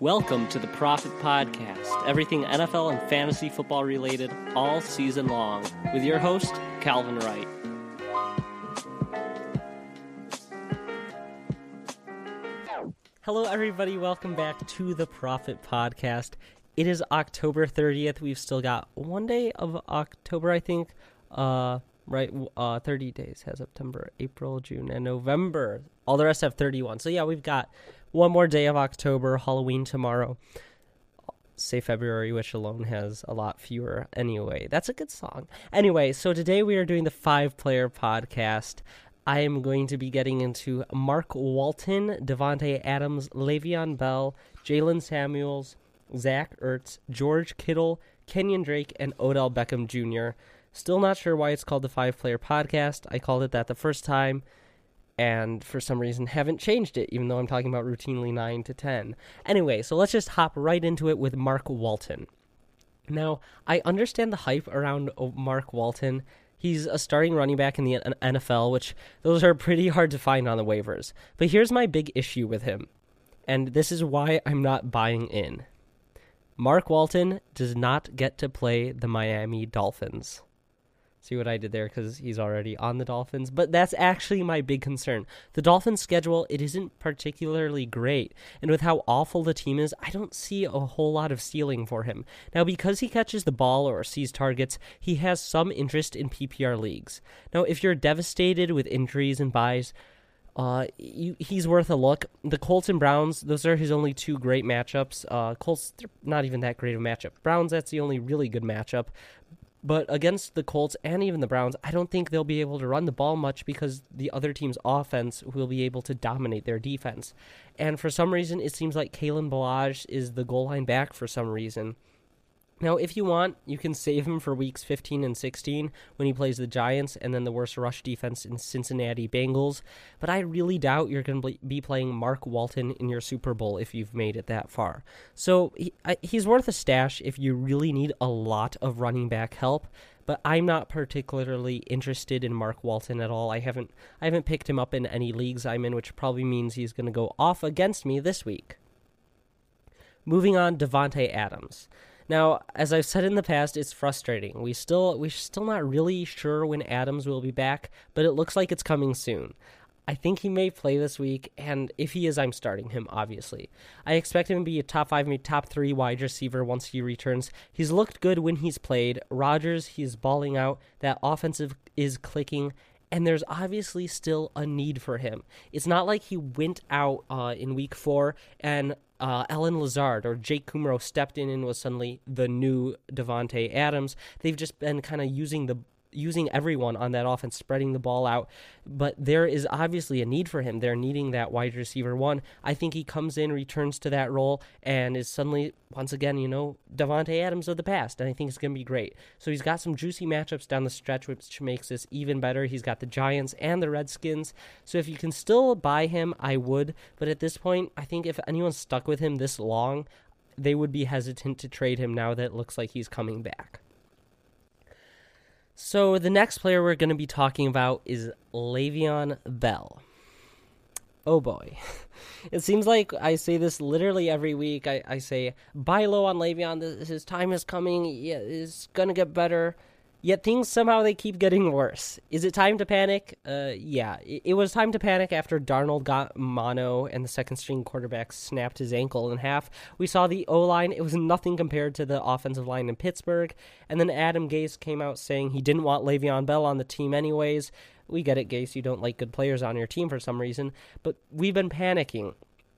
Welcome to the Profit Podcast, everything NFL and fantasy football related all season long, with your host, Calvin Wright. Hello, everybody. Welcome back to the Profit Podcast. It is October 30th. We've still got one day of October, I think. Uh, right, uh, 30 days has September, April, June, and November. All the rest have 31. So, yeah, we've got one more day of October, Halloween tomorrow. Say February, which alone has a lot fewer anyway. That's a good song. Anyway, so today we are doing the five player podcast. I am going to be getting into Mark Walton, Davante Adams, Le'Veon Bell, Jaylen Samuels, Zach Ertz, George Kittle, Kenyan Drake, and Odell Beckham Jr. Still not sure why it's called the five player podcast. I called it that the first time and for some reason haven't changed it, even though I'm talking about routinely 9 to 10. Anyway, so let's just hop right into it with Mark Walton. Now, I understand the hype around Mark Walton. He's a starting running back in the NFL, which those are pretty hard to find on the waivers. But here's my big issue with him, and this is why I'm not buying in. Mark Walton does not get to play the Miami Dolphins. See what I did there because he's already on the Dolphins. But that's actually my big concern. The Dolphins' schedule, it isn't particularly great. And with how awful the team is, I don't see a whole lot of ceiling for him. Now, because he catches the ball or sees targets, he has some interest in PPR leagues. Now, if you're devastated with injuries and buys, uh, you, he's worth a look. The Colts and Browns, those are his only two great matchups. Uh, Colts, they're not even that great of a matchup. Browns, that's the only really good matchup. But against the Colts and even the Browns, I don't think they'll be able to run the ball much because the other team's offense will be able to dominate their defense. And for some reason, it seems like Kalen Ballage is the goal line back for some reason. Now, if you want, you can save him for weeks 15 and 16 when he plays the Giants and then the worst rush defense in Cincinnati Bengals. But I really doubt you're going to be playing Mark Walton in your Super Bowl if you've made it that far. So he, I, he's worth a stash if you really need a lot of running back help. But I'm not particularly interested in Mark Walton at all. I haven't I haven't picked him up in any leagues I'm in, which probably means he's going to go off against me this week. Moving on, Davante Adams. Now, as I've said in the past, it's frustrating. We still we're still not really sure when Adams will be back, but it looks like it's coming soon. I think he may play this week, and if he is, I'm starting him, obviously. I expect him to be a top five, maybe top three wide receiver once he returns. He's looked good when he's played. Rodgers, he's balling out. That offensive is clicking, and there's obviously still a need for him. It's not like he went out uh, in week four and uh, Allen Lazard or Jake Kumerow stepped in and was suddenly the new Davante Adams. They've just been kind of using the using everyone on that offense, spreading the ball out. But there is obviously a need for him. They're needing that wide receiver one. I think he comes in, returns to that role, and is suddenly, once again, you know, Davante Adams of the past. And I think it's going to be great. So he's got some juicy matchups down the stretch, which makes this even better. He's got the Giants and the Redskins. So if you can still buy him, I would. But at this point, I think if anyone's stuck with him this long, they would be hesitant to trade him now that it looks like he's coming back. So the next player we're going to be talking about is Le'Veon Bell. Oh boy. It seems like I say this literally every week. I, I say, buy low on Le'Veon. This, his time is coming. Yeah, it's going to get better. Yet things somehow they keep getting worse. Is it time to panic? Uh, yeah, it, it, was time to panic after Darnold got mono and the second string quarterback snapped his ankle in half. We saw the O line; it was nothing compared to the offensive line in Pittsburgh. And then Adam Gase came out saying he didn't want Le'Veon Bell on the team anyways. We get it, Gase. You don't like good players on your team for some reason, but we've been panicking.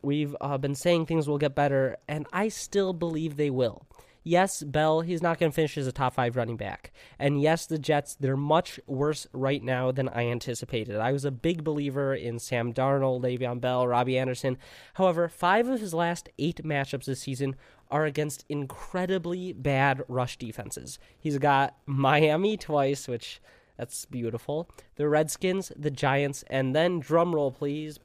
We've uh, been saying things will get better, and I still believe they will. Yes, Bell, he's not going to finish as a top five running back. And yes, the Jets, they're much worse right now than I anticipated. I was a big believer in Sam Darnold, Le'Veon Bell, Robbie Anderson. However, five of his last eight matchups this season are against incredibly bad rush defenses. He's got Miami twice, which that's beautiful. The Redskins, the Giants, and then drumroll please,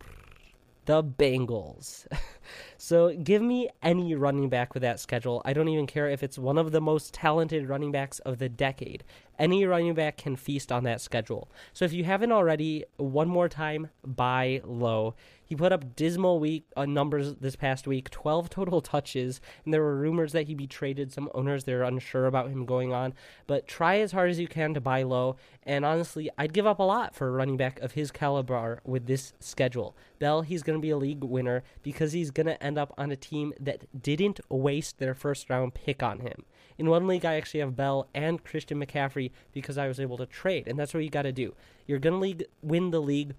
the Bengals. so give me any running back with that schedule. I don't even care if it's one of the most talented running backs of the decade. Any running back can feast on that schedule. So if you haven't already, one more time, buy low. He put up dismal week uh, numbers this past week, 12 total touches, and there were rumors that he'd be traded. Some owners they're unsure about him going on, but try as hard as you can to buy low. And honestly, I'd give up a lot for a running back of his caliber with this schedule. Bell, he's going to be a league winner because he's going to end up on a team that didn't waste their first round pick on him. In one league, I actually have Bell and Christian McCaffrey because I was able to trade, and that's what you got to do. You're going to win the league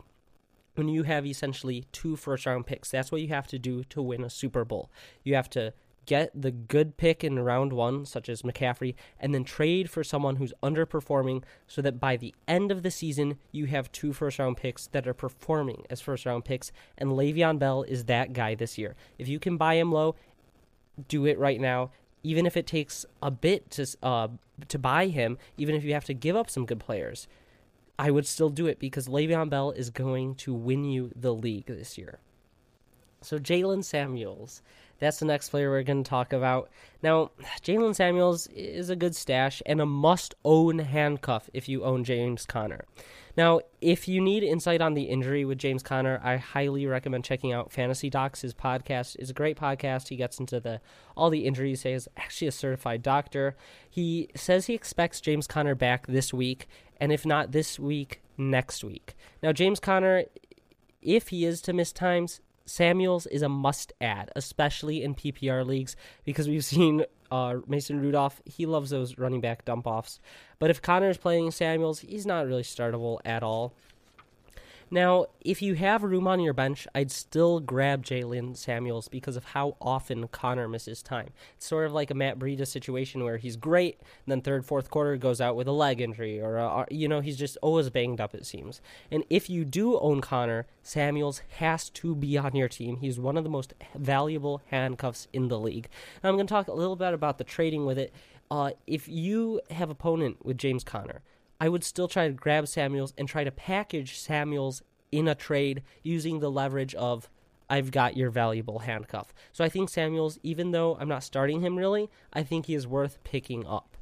when you have essentially two first round picks. That's what you have to do to win a Super Bowl. You have to get the good pick in round one, such as McCaffrey, and then trade for someone who's underperforming so that by the end of the season, you have two first round picks that are performing as first round picks. And Le'Veon Bell is that guy this year. If you can buy him low, do it right now. Even if it takes a bit to uh, to buy him, even if you have to give up some good players, I would still do it because Le'Veon Bell is going to win you the league this year. So Jaylen Samuels, that's the next player we're going to talk about. Now, Jaylen Samuels is a good stash and a must-own handcuff if you own James Conner. Now, if you need insight on the injury with James Conner, I highly recommend checking out Fantasy Docs. His podcast is a great podcast. He gets into the all the injuries. He is actually a certified doctor. He says he expects James Conner back this week, and if not this week, next week. Now, James Conner, if he is to miss times, Samuels is a must add, especially in PPR leagues, because we've seen uh, Mason Rudolph. He loves those running back dump offs. But if Conner is playing Samuels, he's not really startable at all. Now, if you have room on your bench, I'd still grab Jaylen Samuels because of how often Conner misses time. It's sort of like a Matt Breida situation where he's great, then third, fourth quarter goes out with a leg injury, or, a, you know, he's just always banged up, it seems. And if you do own Conner, Samuels has to be on your team. He's one of the most valuable handcuffs in the league. Now, I'm going to talk a little bit about the trading with it. Uh, if you have opponent with James Conner, I would still try to grab Samuels and try to package Samuels in a trade using the leverage of I've got your valuable handcuff. So I think Samuels, even though I'm not starting him really, I think he is worth picking up.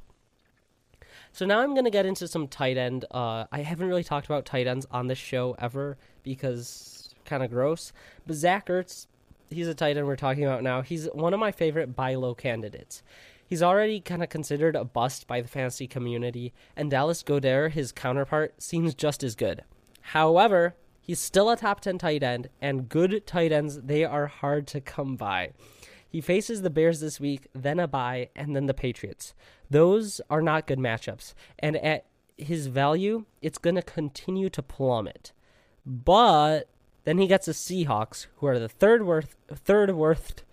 So now I'm going to get into some tight end. Uh, I haven't really talked about tight ends on this show ever because kind of gross. But Zach Ertz, he's a tight end we're talking about now. He's one of my favorite buy low candidates. He's already kind of considered a bust by the fantasy community, and Dallas Goedert, his counterpart, seems just as good. However, he's still a top 10 tight end, and good tight ends, they are hard to come by. He faces the Bears this week, then a bye, and then the Patriots. Those are not good matchups, and at his value, it's going to continue to plummet. But then he gets the Seahawks, who are the third worst, third worst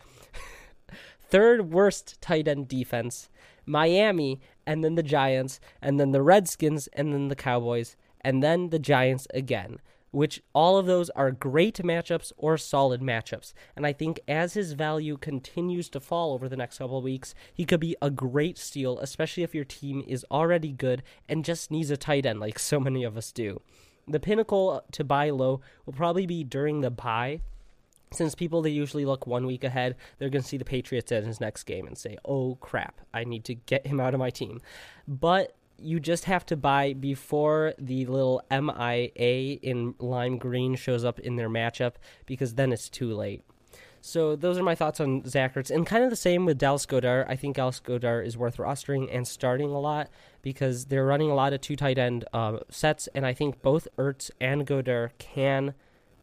third worst tight end defense, Miami, and then the Giants, and then the Redskins, and then the Cowboys, and then the Giants again. Which all of those are great matchups or solid matchups. And I think as his value continues to fall over the next couple of weeks, he could be a great steal, especially if your team is already good and just needs a tight end like so many of us do. The pinnacle to buy low will probably be during the bye since people they usually look one week ahead, they're going to see the Patriots in his next game and say, "Oh crap, I need to get him out of my team." But you just have to buy before the little MIA in lime green shows up in their matchup because then it's too late. So those are my thoughts on Zach Ertz, and kind of the same with Dallas Goedert. I think Dallas Goedert is worth rostering and starting a lot because they're running a lot of two tight end uh, sets, and I think both Ertz and Goedert can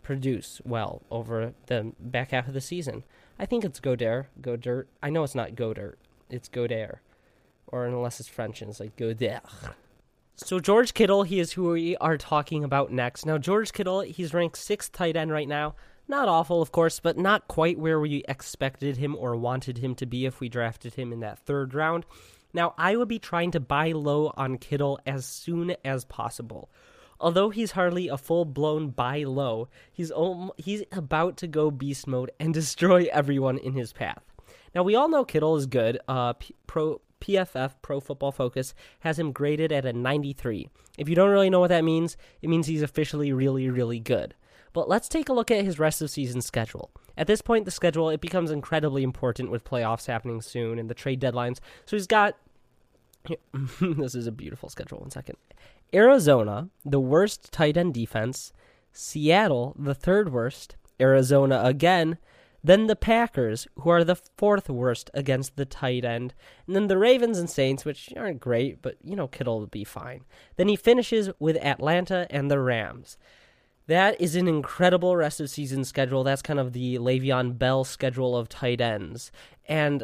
produce well over the back half of the season. I think it's Goder, Godert. I know it's not Godert, it's Goder, or unless it's French and it's like Goder. So George Kittle, he is who we are talking about next. Now George Kittle, he's ranked sixth tight end right now. Not awful, of course, but not quite where we expected him or wanted him to be if we drafted him in that third round. Now, I would be trying to buy low on Kittle as soon as possible. Although he's hardly a full blown buy low, he's om- he's about to go beast mode and destroy everyone in his path. Now we all know Kittle is good. Uh, P- Pro PFF Pro Football Focus has him graded at a 93. If you don't really know what that means, it means he's officially really really good. But let's take a look at his rest of season schedule. At this point, the schedule it becomes incredibly important with playoffs happening soon and the trade deadlines. So he's got this is a beautiful schedule. One second. Arizona, the worst tight end defense. Seattle, the third worst. Arizona again. Then the Packers, who are the fourth worst against the tight end. And then the Ravens and Saints, which aren't great, but you know, Kittle will be fine. Then he finishes with Atlanta and the Rams. That is an incredible rest of season schedule. That's kind of the Le'Veon Bell schedule of tight ends. And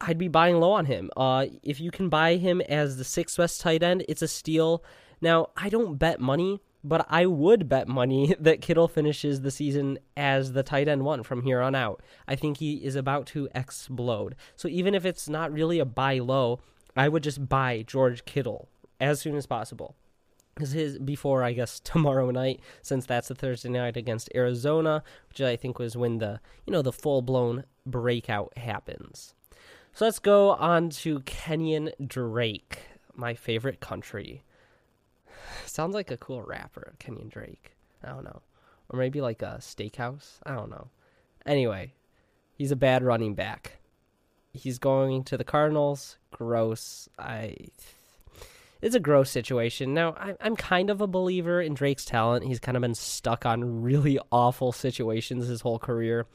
I'd be buying low on him. Uh, if you can buy him as the sixth best tight end, it's a steal. Now, I don't bet money, but I would bet money that Kittle finishes the season as the tight end one from here on out. I think he is about to explode. So even if it's not really a buy low, I would just buy George Kittle as soon as possible. Because his before I guess tomorrow night, since that's the Thursday night against Arizona, which I think was when the you know the full blown breakout happens. So let's go on to Kenyan Drake, my favorite country. Sounds like a cool rapper, Kenyan Drake. I don't know. Or maybe like a steakhouse. I don't know. Anyway, he's a bad running back. He's going to the Cardinals. Gross. I. It's a gross situation. Now, I'm kind of a believer in Drake's talent. He's kind of been stuck on really awful situations his whole career.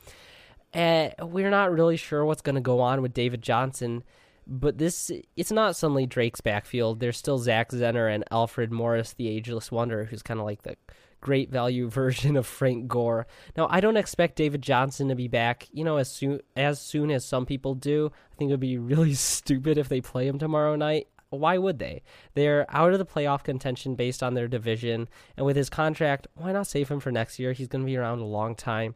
And we're not really sure what's going to go on with David Johnson but this it's not suddenly Drake's backfield. There's still Zach Zenner and Alfred Morris, the ageless wonder, who's kind of like the great value version of Frank Gore. Now, I don't expect David Johnson to be back, you know, as soon as soon as some people do. I think it would be really stupid if they play him tomorrow night. Why would they? They're out of the playoff contention based on their division, and with his contract, why not save him for next year? He's going to be around a long time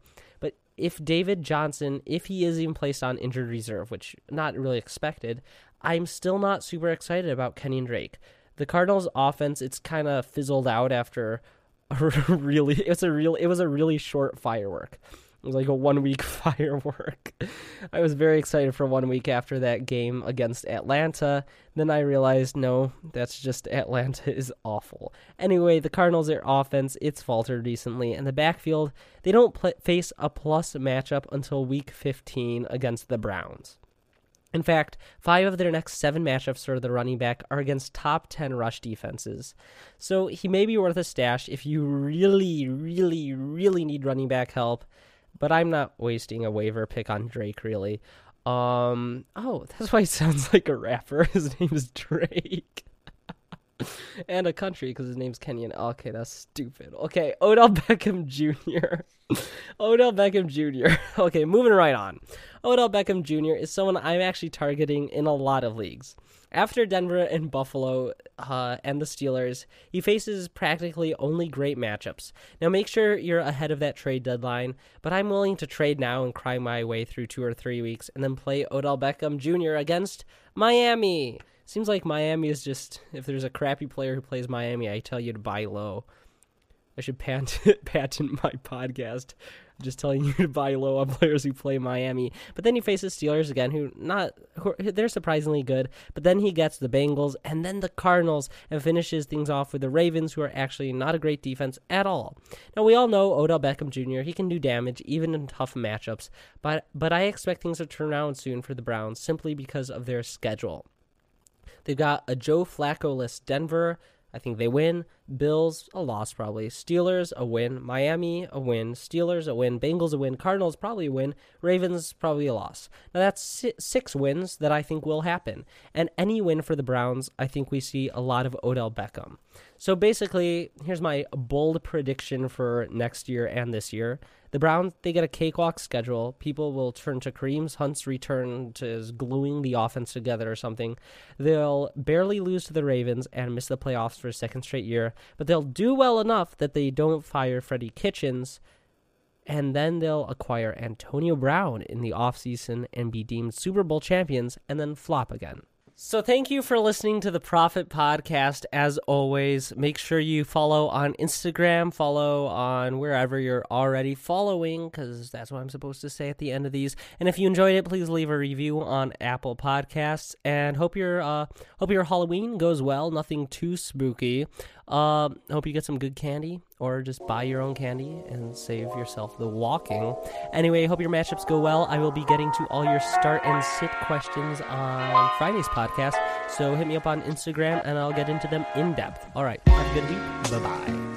if David Johnson, if he is even placed on injured reserve, which not really expected, I'm still not super excited about Kenyan Drake. The Cardinals' offense, it's kind of fizzled out after a really, it's a real, it was a really short firework. It was like a one week firework. I was very excited for one week after that game against Atlanta. Then I realized, no, that's just Atlanta is awful. Anyway, the Cardinals, their offense, it's faltered recently, and the backfield, they don't face a plus matchup until week 15 against the Browns. In fact, five of their next seven matchups for the running back are against top 10 rush defenses. So he may be worth a stash if you really, really, really need running back help but I'm not wasting a waiver pick on Drake really. Um, oh, that's why he sounds like a rapper. His name is Drake. and a country because his name's Kenyan. Okay, that's stupid. Okay, Odell Beckham Jr. Odell Beckham Jr. okay, moving right on. Odell Beckham Jr. is someone I'm actually targeting in a lot of leagues. After Denver and Buffalo uh, and the Steelers, he faces practically only great matchups. Now, make sure you're ahead of that trade deadline, but I'm willing to trade now and cry my way through two or three weeks and then play Odell Beckham Jr. against Miami. Seems like Miami is just, if there's a crappy player who plays Miami, I tell you to buy low. I should patent, patent my podcast I'm just telling you to buy low on players who play Miami. But then he faces Steelers again, who not who, they're surprisingly good. But then he gets the Bengals and then the Cardinals and finishes things off with the Ravens, who are actually not a great defense at all. Now we all know Odell Beckham Jr. He can do damage even in tough matchups, but but I expect things to turn around soon for the Browns simply because of their schedule. They've got a Joe Flacco list Denver, I think they win. Bills, a loss probably. Steelers, a win. Miami, a win. Steelers, a win. Bengals, a win. Cardinals, probably a win. Ravens, probably a loss. Now that's six wins that I think will happen. And any win for the Browns, I think we see a lot of Odell Beckham. So basically, here's my bold prediction for next year and this year. The Browns, they get a cakewalk schedule. People will turn to Kareem Hunt's return to gluing the offense together or something. They'll barely lose to the Ravens and miss the playoffs for a second straight year, but they'll do well enough that they don't fire Freddie Kitchens and then they'll acquire Antonio Brown in the offseason and be deemed Super Bowl champions and then flop again. So, thank you for listening to the Profit Podcast. As always, make sure you follow on Instagram, follow on wherever you're already following, because that's what I'm supposed to say at the end of these. And if you enjoyed it, please leave a review on Apple Podcasts. And hope your uh, hope your Halloween goes well. Nothing too spooky. Uh, hope you get some good candy, or just buy your own candy and save yourself the walking. Anyway, hope your matchups go well. I will be getting to all your start and sit questions on Friday's podcast. So hit me up on Instagram and I'll get into them in depth. All right, have a good week. Bye bye.